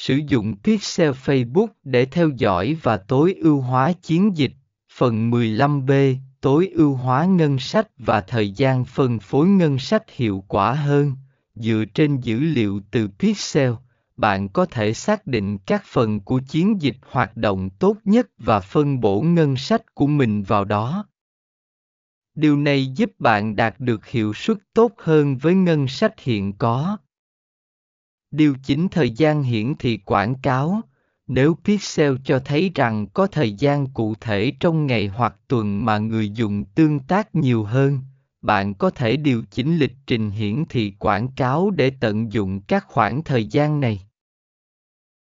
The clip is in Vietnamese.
Sử dụng Pixel Facebook để theo dõi và tối ưu hóa chiến dịch. Phần 15B Tối ưu hóa ngân sách và thời gian phân phối ngân sách hiệu quả hơn. Dựa trên dữ liệu từ Pixel, bạn có thể xác định các phần của chiến dịch hoạt động tốt nhất và phân bổ ngân sách của mình vào đó. Điều này giúp bạn đạt được hiệu suất tốt hơn với ngân sách hiện có. Điều chỉnh thời gian hiển thị quảng cáo. Nếu Pixel cho thấy rằng có thời gian cụ thể trong ngày hoặc tuần mà người dùng tương tác nhiều hơn, bạn có thể điều chỉnh lịch trình hiển thị quảng cáo để tận dụng các khoảng thời gian này.